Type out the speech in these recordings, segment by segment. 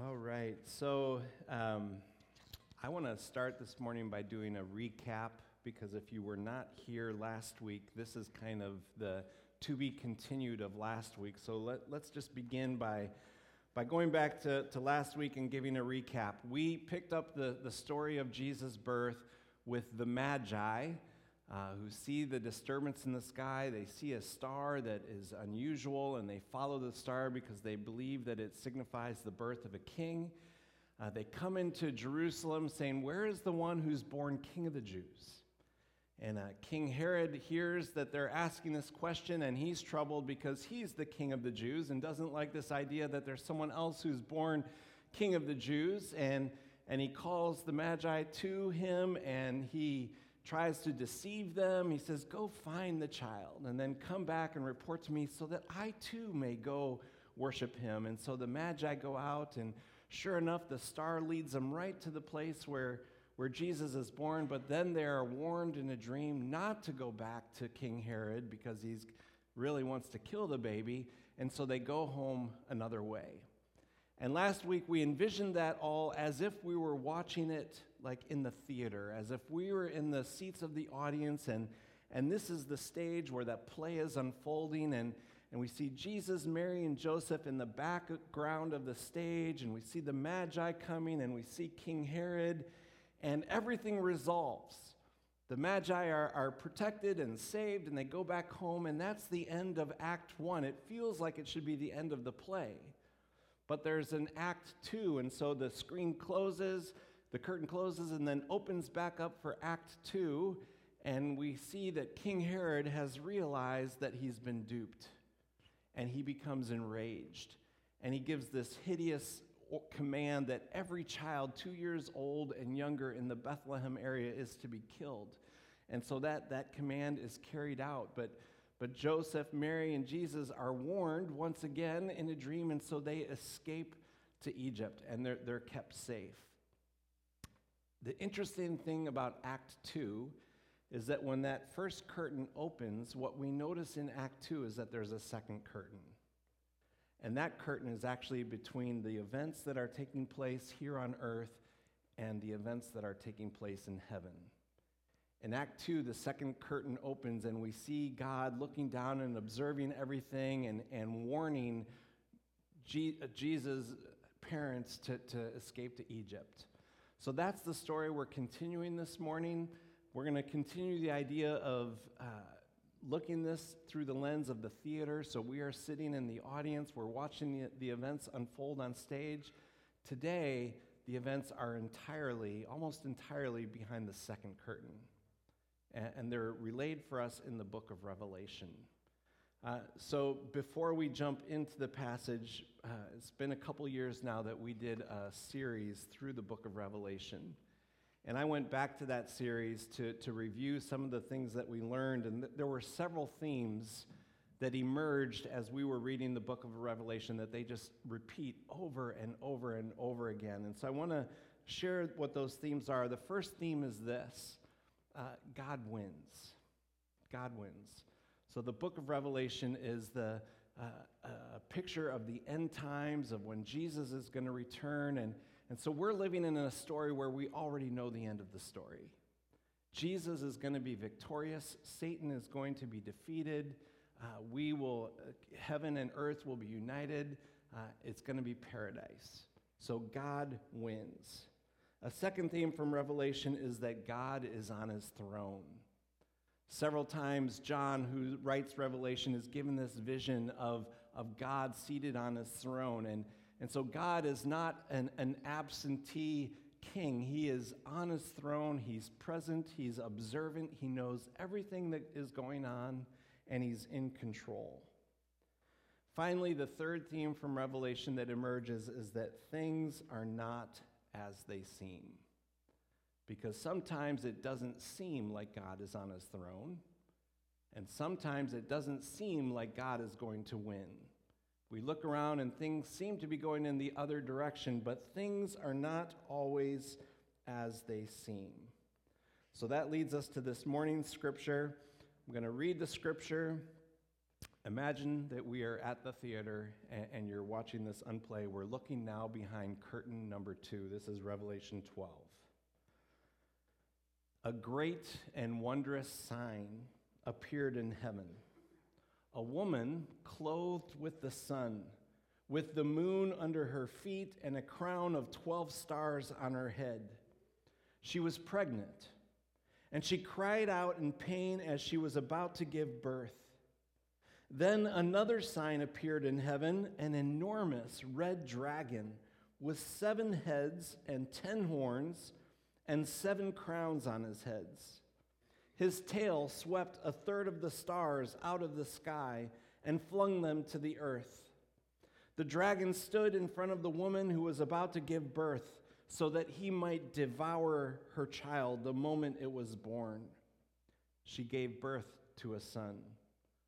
All right. So um, I want to start this morning by doing a recap because if you were not here last week, this is kind of the to be continued of last week. So let, let's just begin by, by going back to, to last week and giving a recap. We picked up the, the story of Jesus' birth with the Magi. Uh, who see the disturbance in the sky. They see a star that is unusual, and they follow the star because they believe that it signifies the birth of a king. Uh, they come into Jerusalem saying, Where is the one who's born king of the Jews? And uh, King Herod hears that they're asking this question, and he's troubled because he's the king of the Jews and doesn't like this idea that there's someone else who's born king of the Jews. And, and he calls the Magi to him, and he tries to deceive them. He says, Go find the child and then come back and report to me so that I too may go worship him. And so the Magi go out, and sure enough, the star leads them right to the place where, where Jesus is born. But then they are warned in a dream not to go back to King Herod because he really wants to kill the baby. And so they go home another way. And last week we envisioned that all as if we were watching it like in the theater, as if we were in the seats of the audience, and, and this is the stage where that play is unfolding, and, and we see Jesus, Mary, and Joseph in the background of the stage, and we see the Magi coming, and we see King Herod, and everything resolves. The Magi are, are protected and saved, and they go back home, and that's the end of Act One. It feels like it should be the end of the play. But there's an Act Two, and so the screen closes, the curtain closes and then opens back up for Act Two, and we see that King Herod has realized that he's been duped, and he becomes enraged. And he gives this hideous command that every child two years old and younger in the Bethlehem area is to be killed. And so that, that command is carried out. But, but Joseph, Mary, and Jesus are warned once again in a dream, and so they escape to Egypt and they're, they're kept safe. The interesting thing about Act 2 is that when that first curtain opens, what we notice in Act 2 is that there's a second curtain. And that curtain is actually between the events that are taking place here on earth and the events that are taking place in heaven. In Act 2, the second curtain opens, and we see God looking down and observing everything and, and warning Je- Jesus' parents to, to escape to Egypt. So that's the story we're continuing this morning. We're going to continue the idea of uh, looking this through the lens of the theater. So we are sitting in the audience, we're watching the, the events unfold on stage. Today, the events are entirely, almost entirely behind the second curtain. And, and they're relayed for us in the book of Revelation. Uh, so before we jump into the passage, uh, it's been a couple years now that we did a series through the book of Revelation. And I went back to that series to, to review some of the things that we learned. And th- there were several themes that emerged as we were reading the book of Revelation that they just repeat over and over and over again. And so I want to share what those themes are. The first theme is this uh, God wins. God wins. So the book of Revelation is the uh, a picture of the end times of when Jesus is going to return. And, and so we're living in a story where we already know the end of the story. Jesus is going to be victorious, Satan is going to be defeated. Uh, we will, uh, heaven and earth will be united. Uh, it's going to be paradise. So God wins. A second theme from Revelation is that God is on his throne. Several times, John, who writes Revelation, is given this vision of, of God seated on his throne. And, and so, God is not an, an absentee king. He is on his throne, he's present, he's observant, he knows everything that is going on, and he's in control. Finally, the third theme from Revelation that emerges is that things are not as they seem because sometimes it doesn't seem like God is on his throne, and sometimes it doesn't seem like God is going to win. We look around and things seem to be going in the other direction, but things are not always as they seem. So that leads us to this morning's scripture. I'm going to read the scripture, Imagine that we are at the theater and, and, you're watching this unplay. We're looking now behind curtain number two. This is Revelation 12. A great and wondrous sign appeared in heaven a woman clothed with the sun, with the moon under her feet, and a crown of 12 stars on her head. She was pregnant, and she cried out in pain as she was about to give birth. Then another sign appeared in heaven an enormous red dragon with seven heads and ten horns and seven crowns on his heads. His tail swept a third of the stars out of the sky and flung them to the earth. The dragon stood in front of the woman who was about to give birth so that he might devour her child the moment it was born. She gave birth to a son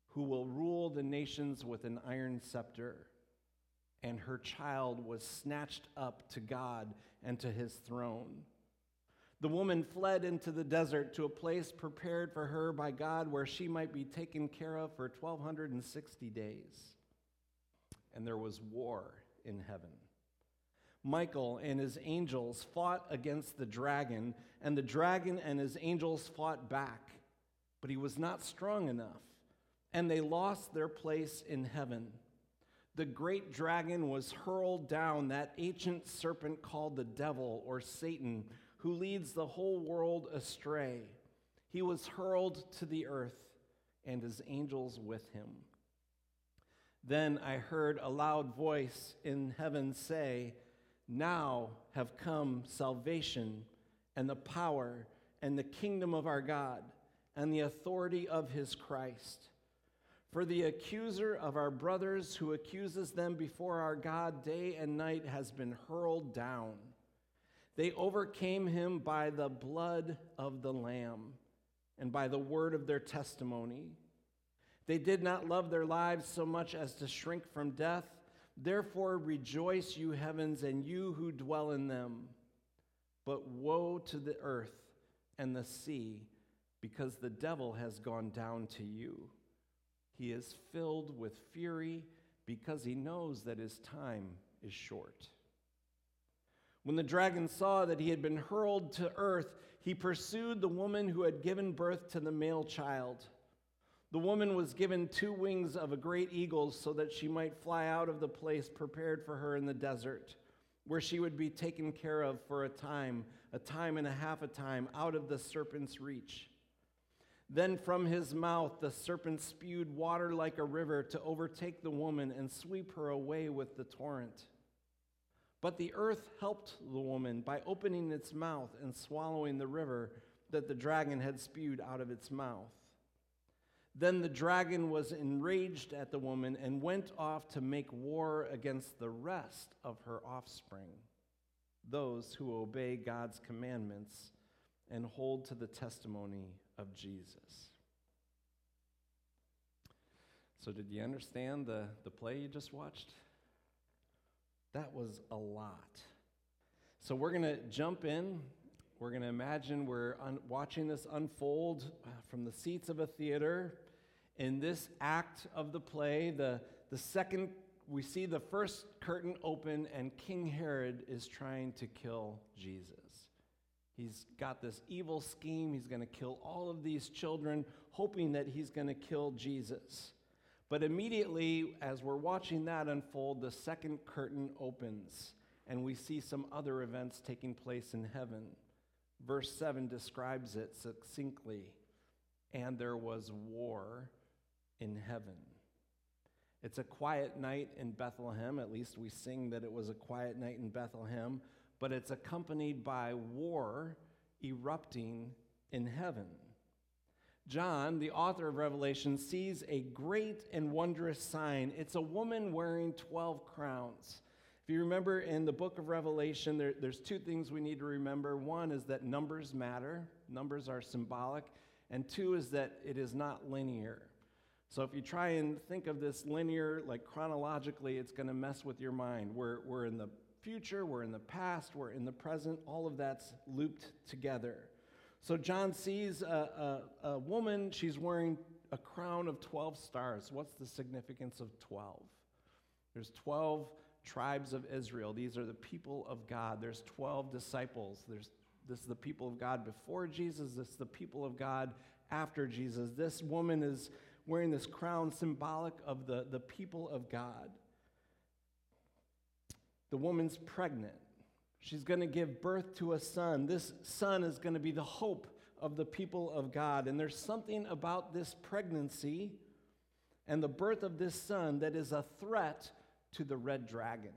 who will rule the nations with an iron scepter. And her child was snatched up to God and to his throne. The woman fled into the desert to a place prepared for her by God where she might be taken care of for 1260 days. And there was war in heaven. Michael and his angels fought against the dragon, and the dragon and his angels fought back, but he was not strong enough and they lost their place in heaven. The great dragon was hurled down, that ancient serpent called the devil or Satan, who leads the whole world astray. He was hurled to the earth, and his angels with him. Then I heard a loud voice in heaven say, Now have come salvation and the power and the kingdom of our God and the authority of his Christ. For the accuser of our brothers who accuses them before our God day and night has been hurled down. They overcame him by the blood of the Lamb and by the word of their testimony. They did not love their lives so much as to shrink from death. Therefore, rejoice, you heavens, and you who dwell in them. But woe to the earth and the sea, because the devil has gone down to you. He is filled with fury because he knows that his time is short. When the dragon saw that he had been hurled to earth, he pursued the woman who had given birth to the male child. The woman was given two wings of a great eagle so that she might fly out of the place prepared for her in the desert, where she would be taken care of for a time, a time and a half a time, out of the serpent's reach. Then from his mouth the serpent spewed water like a river to overtake the woman and sweep her away with the torrent. But the earth helped the woman by opening its mouth and swallowing the river that the dragon had spewed out of its mouth. Then the dragon was enraged at the woman and went off to make war against the rest of her offspring, those who obey God's commandments and hold to the testimony of Jesus. So, did you understand the, the play you just watched? That was a lot. So, we're going to jump in. We're going to imagine we're un- watching this unfold uh, from the seats of a theater. In this act of the play, the, the second, we see the first curtain open, and King Herod is trying to kill Jesus. He's got this evil scheme. He's going to kill all of these children, hoping that he's going to kill Jesus. But immediately, as we're watching that unfold, the second curtain opens, and we see some other events taking place in heaven. Verse 7 describes it succinctly and there was war in heaven. It's a quiet night in Bethlehem. At least we sing that it was a quiet night in Bethlehem but it's accompanied by war erupting in heaven. John, the author of Revelation, sees a great and wondrous sign. It's a woman wearing 12 crowns. If you remember in the book of Revelation, there, there's two things we need to remember. One is that numbers matter, numbers are symbolic. And two is that it is not linear. So if you try and think of this linear, like chronologically, it's going to mess with your mind. We're, we're in the future, we're in the past, we're in the present. All of that's looped together. So John sees a, a, a woman, she's wearing a crown of 12 stars. What's the significance of 12? There's 12 tribes of Israel. These are the people of God. There's 12 disciples. There's this is the people of God before Jesus. This is the people of God after Jesus. This woman is wearing this crown symbolic of the, the people of God. The woman's pregnant. She's going to give birth to a son. This son is going to be the hope of the people of God. And there's something about this pregnancy and the birth of this son that is a threat to the red dragon.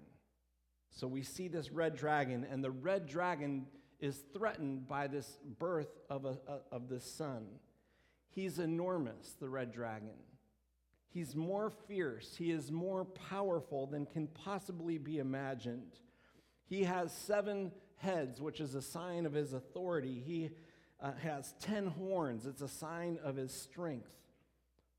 So we see this red dragon, and the red dragon is threatened by this birth of, a, of this son. He's enormous, the red dragon. He's more fierce, he is more powerful than can possibly be imagined. He has seven heads, which is a sign of his authority. He uh, has ten horns, it's a sign of his strength.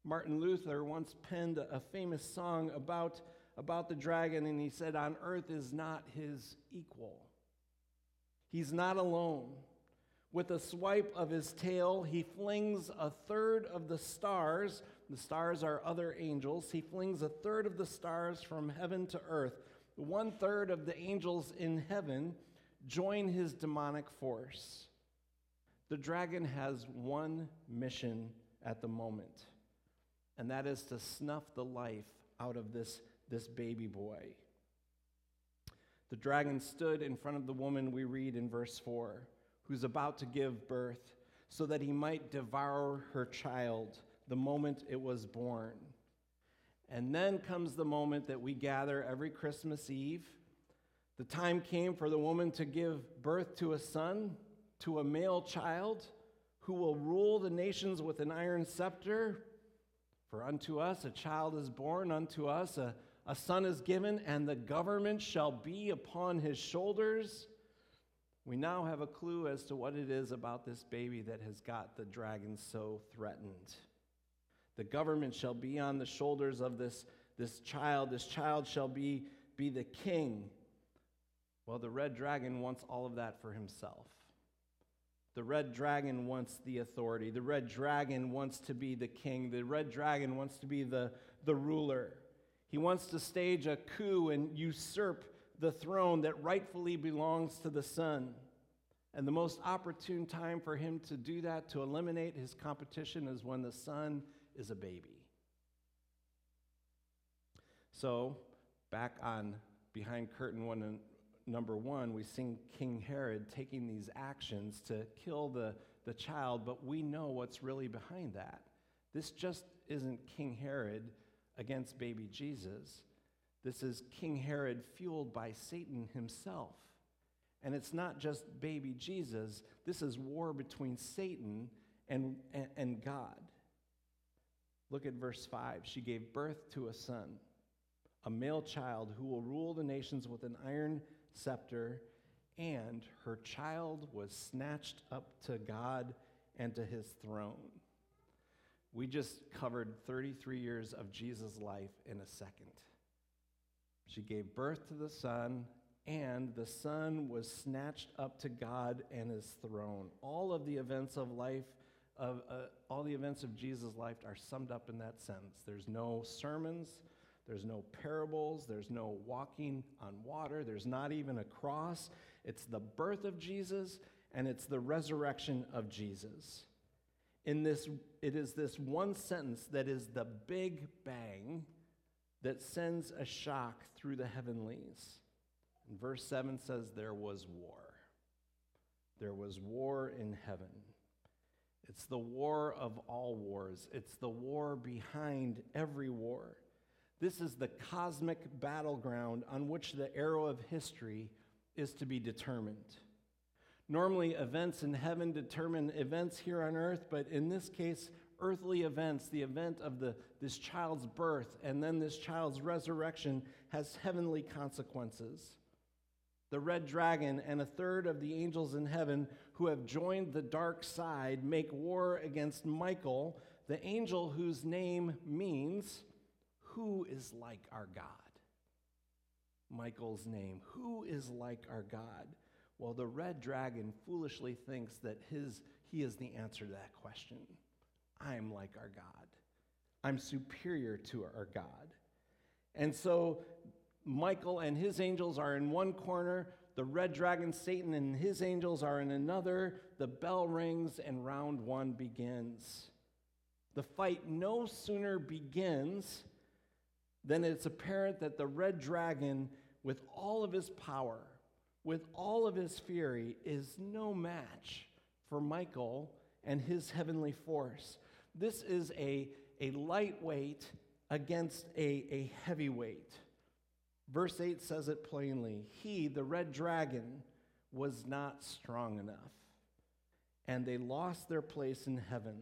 Martin Luther once penned a famous song about, about the dragon, and he said, On earth is not his equal. He's not alone. With a swipe of his tail, he flings a third of the stars. The stars are other angels. He flings a third of the stars from heaven to earth. One third of the angels in heaven join his demonic force. The dragon has one mission at the moment, and that is to snuff the life out of this, this baby boy. The dragon stood in front of the woman we read in verse 4, who's about to give birth, so that he might devour her child the moment it was born. And then comes the moment that we gather every Christmas Eve. The time came for the woman to give birth to a son, to a male child, who will rule the nations with an iron scepter. For unto us a child is born, unto us a a son is given, and the government shall be upon his shoulders. We now have a clue as to what it is about this baby that has got the dragon so threatened. The government shall be on the shoulders of this, this child. This child shall be, be the king. Well, the red dragon wants all of that for himself. The red dragon wants the authority. The red dragon wants to be the king. The red dragon wants to be the, the ruler. He wants to stage a coup and usurp the throne that rightfully belongs to the Son. And the most opportune time for him to do that, to eliminate his competition, is when the Son is a baby. So, back on behind curtain one and number one, we see King Herod taking these actions to kill the, the child, but we know what's really behind that. This just isn't King Herod against baby Jesus. This is King Herod fueled by Satan himself. And it's not just baby Jesus, this is war between Satan and, and, and God. Look at verse 5. She gave birth to a son, a male child who will rule the nations with an iron scepter, and her child was snatched up to God and to his throne. We just covered 33 years of Jesus' life in a second. She gave birth to the Son, and the Son was snatched up to God and his throne. All of the events of life, of uh, all the events of Jesus' life are summed up in that sentence. There's no sermons, there's no parables, there's no walking on water, there's not even a cross. It's the birth of Jesus and it's the resurrection of Jesus in this, it is this one sentence that is the big bang that sends a shock through the heavenlies. And verse 7 says, There was war. There was war in heaven. It's the war of all wars, it's the war behind every war. This is the cosmic battleground on which the arrow of history is to be determined. Normally, events in heaven determine events here on earth, but in this case, earthly events, the event of the, this child's birth and then this child's resurrection, has heavenly consequences. The red dragon and a third of the angels in heaven who have joined the dark side make war against Michael, the angel whose name means, Who is like our God? Michael's name, Who is like our God? Well, the red dragon foolishly thinks that his, he is the answer to that question. I'm like our God. I'm superior to our God. And so Michael and his angels are in one corner, the red dragon, Satan, and his angels are in another. The bell rings, and round one begins. The fight no sooner begins than it's apparent that the red dragon, with all of his power, with all of his fury, is no match for Michael and his heavenly force. This is a, a lightweight against a, a heavyweight. Verse 8 says it plainly He, the red dragon, was not strong enough, and they lost their place in heaven.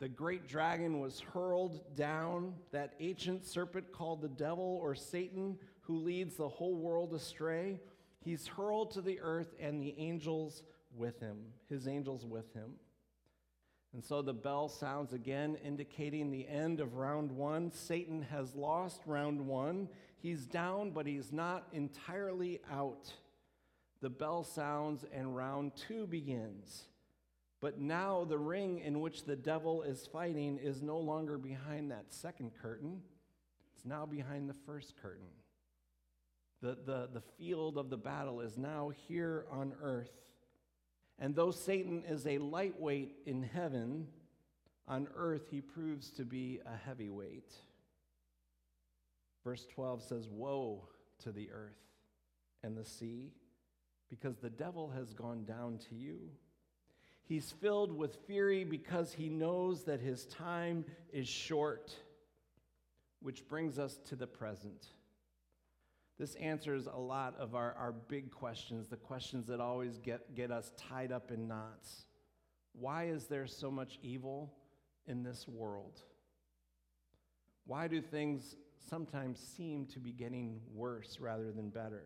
The great dragon was hurled down, that ancient serpent called the devil or Satan, who leads the whole world astray. He's hurled to the earth, and the angels with him, his angels with him. And so the bell sounds again, indicating the end of round one. Satan has lost round one. He's down, but he's not entirely out. The bell sounds, and round two begins. But now the ring in which the devil is fighting is no longer behind that second curtain, it's now behind the first curtain. The, the, the field of the battle is now here on earth. And though Satan is a lightweight in heaven, on earth he proves to be a heavyweight. Verse 12 says, Woe to the earth and the sea, because the devil has gone down to you. He's filled with fury because he knows that his time is short, which brings us to the present. This answers a lot of our, our big questions, the questions that always get, get us tied up in knots. Why is there so much evil in this world? Why do things sometimes seem to be getting worse rather than better?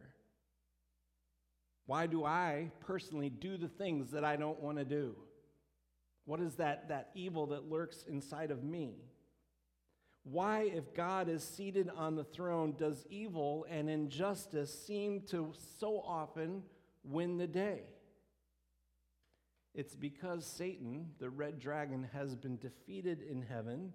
Why do I personally do the things that I don't want to do? What is that, that evil that lurks inside of me? Why, if God is seated on the throne, does evil and injustice seem to so often win the day? It's because Satan, the red dragon, has been defeated in heaven.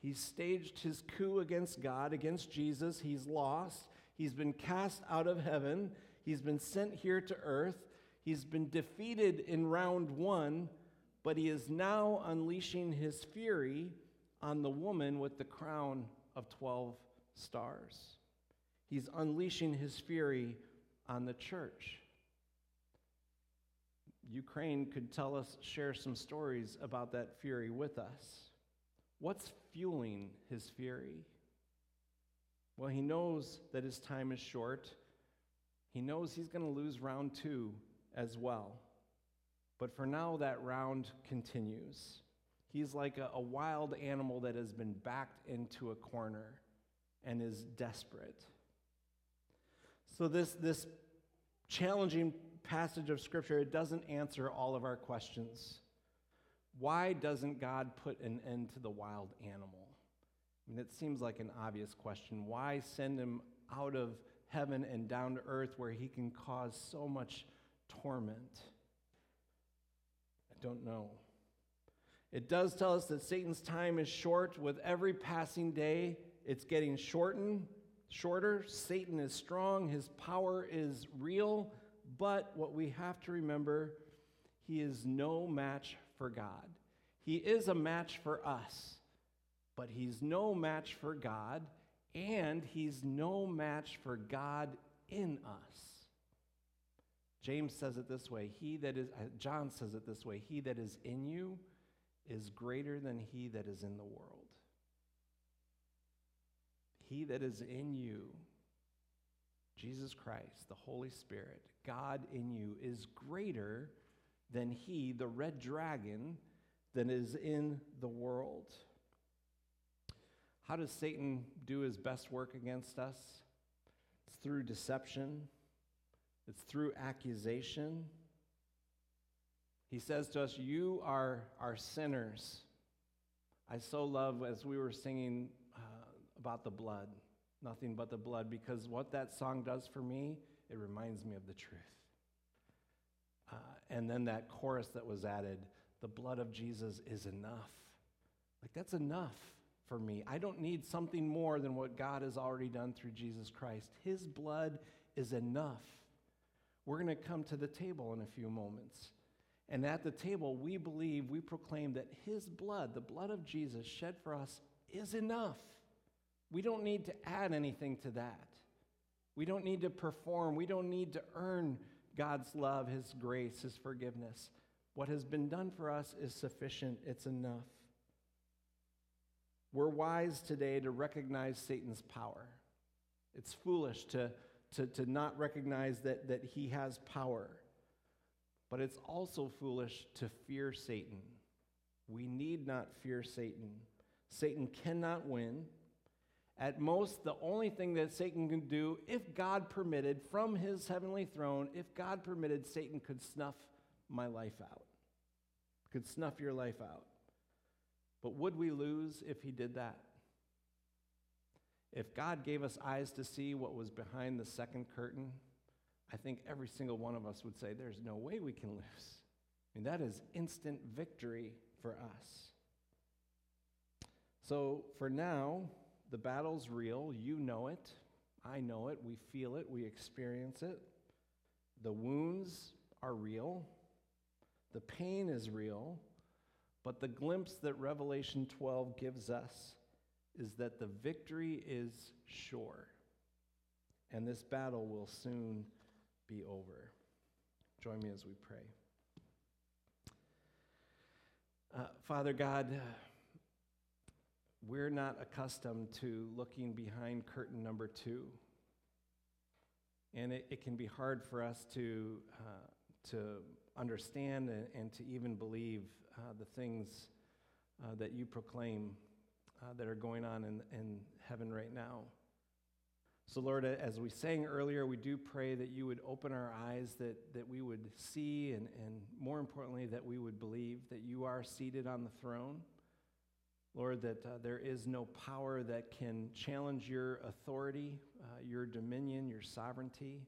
He's staged his coup against God, against Jesus. He's lost. He's been cast out of heaven. He's been sent here to earth. He's been defeated in round one, but he is now unleashing his fury on the woman with the crown of 12 stars. He's unleashing his fury on the church. Ukraine could tell us, share some stories about that fury with us. What's fueling his fury? Well, he knows that his time is short. He knows he's going to lose round two as well. But for now, that round continues. He's like a, a wild animal that has been backed into a corner and is desperate. So, this, this challenging passage of Scripture, it doesn't answer all of our questions. Why doesn't God put an end to the wild animal? I mean, it seems like an obvious question. Why send him out of heaven and down to earth where he can cause so much torment? I don't know. It does tell us that Satan's time is short. With every passing day, it's getting shortened, shorter. Satan is strong, his power is real, but what we have to remember, he is no match for God. He is a match for us, but he's no match for God, and he's no match for God in us. James says it this way, he that is uh, John says it this way, he that is in you is greater than he that is in the world. He that is in you, Jesus Christ, the Holy Spirit, God in you, is greater than he, the red dragon, that is in the world. How does Satan do his best work against us? It's through deception, it's through accusation, he says to us, You are, are sinners. I so love as we were singing uh, about the blood, nothing but the blood, because what that song does for me, it reminds me of the truth. Uh, and then that chorus that was added, the blood of Jesus is enough. Like, that's enough for me. I don't need something more than what God has already done through Jesus Christ. His blood is enough. We're going to come to the table in a few moments. And at the table, we believe, we proclaim that His blood, the blood of Jesus shed for us, is enough. We don't need to add anything to that. We don't need to perform. We don't need to earn God's love, His grace, His forgiveness. What has been done for us is sufficient, it's enough. We're wise today to recognize Satan's power. It's foolish to, to, to not recognize that, that he has power. But it's also foolish to fear Satan. We need not fear Satan. Satan cannot win. At most, the only thing that Satan can do, if God permitted, from his heavenly throne, if God permitted, Satan could snuff my life out, could snuff your life out. But would we lose if he did that? If God gave us eyes to see what was behind the second curtain, I think every single one of us would say, There's no way we can lose. I mean, that is instant victory for us. So for now, the battle's real. You know it. I know it. We feel it. We experience it. The wounds are real. The pain is real. But the glimpse that Revelation 12 gives us is that the victory is sure. And this battle will soon be over. Join me as we pray. Uh, Father God, we're not accustomed to looking behind curtain number two. And it, it can be hard for us to, uh, to understand and, and, to even believe uh, the things uh, that you proclaim uh, that are going on in, in heaven right now. So, Lord, as we sang earlier, we do pray that you would open our eyes, that, that we would see, and, and more importantly, that we would believe that you are seated on the throne. Lord, that uh, there is no power that can challenge your authority, uh, your dominion, your sovereignty.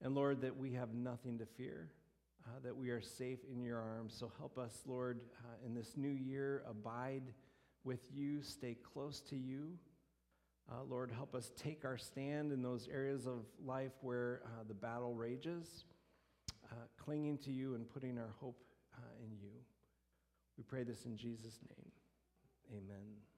And Lord, that we have nothing to fear, uh, that we are safe in your arms. So help us, Lord, uh, in this new year, abide with you, stay close to you. Uh, Lord, help us take our stand in those areas of life where uh, the battle rages, uh, clinging to you and putting our hope uh, in you. We pray this in Jesus' name. Amen.